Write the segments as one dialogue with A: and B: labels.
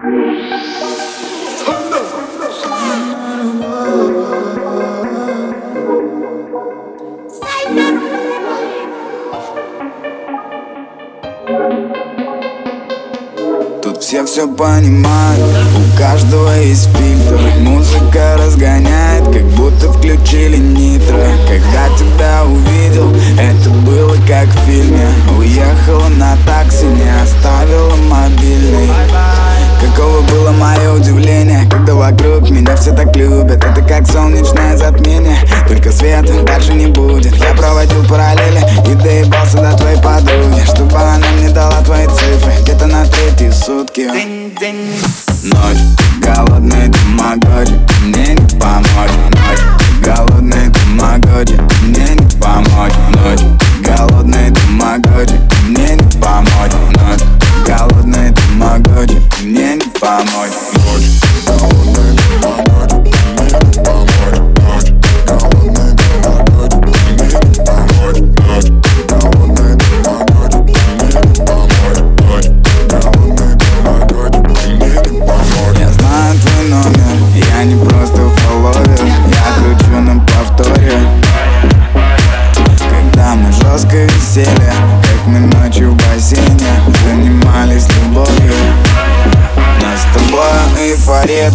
A: Тут все все понимают, у каждого есть фильтр. Музыка разгоняет, как будто включили нитро меня все так любят Это как солнечное затмение, только света дальше не будет. Я проводил параллели и доебался до твоей подруги. Чтобы она мне дала твои цифры, где-то на третьи сутки. Ночь, голодный тамагочи, мне не помочь. Ночь, голодный тамагочи, мне не помочь. Ночь, голодный тамагочи, мне не помочь. Ночь, голодный тамагочи, мне не помочь. Ночь, висели, как мы ночью в бассейне Занимались любовью. Нас с тобой эйфорит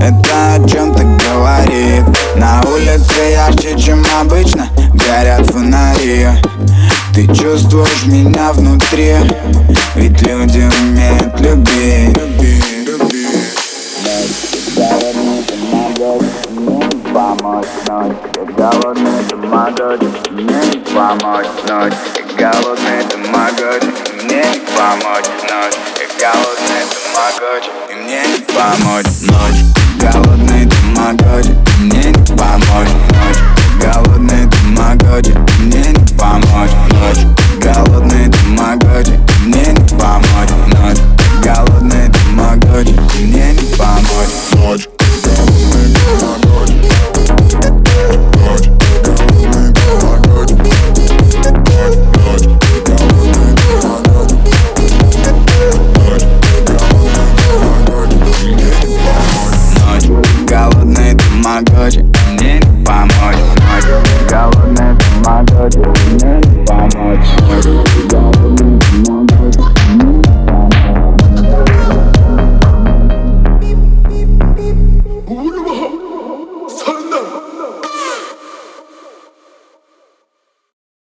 A: это о чем-то говорит. На улице ярче, чем обычно Горят фонари. Ты чувствуешь меня внутри Ведь люди умеют любить помочь ночь голодный ты могут мне помочь ночь голодный ты могут мне помочь ночь голодный ты могут и мне помочь ночь Голодный ты могут мне помочь.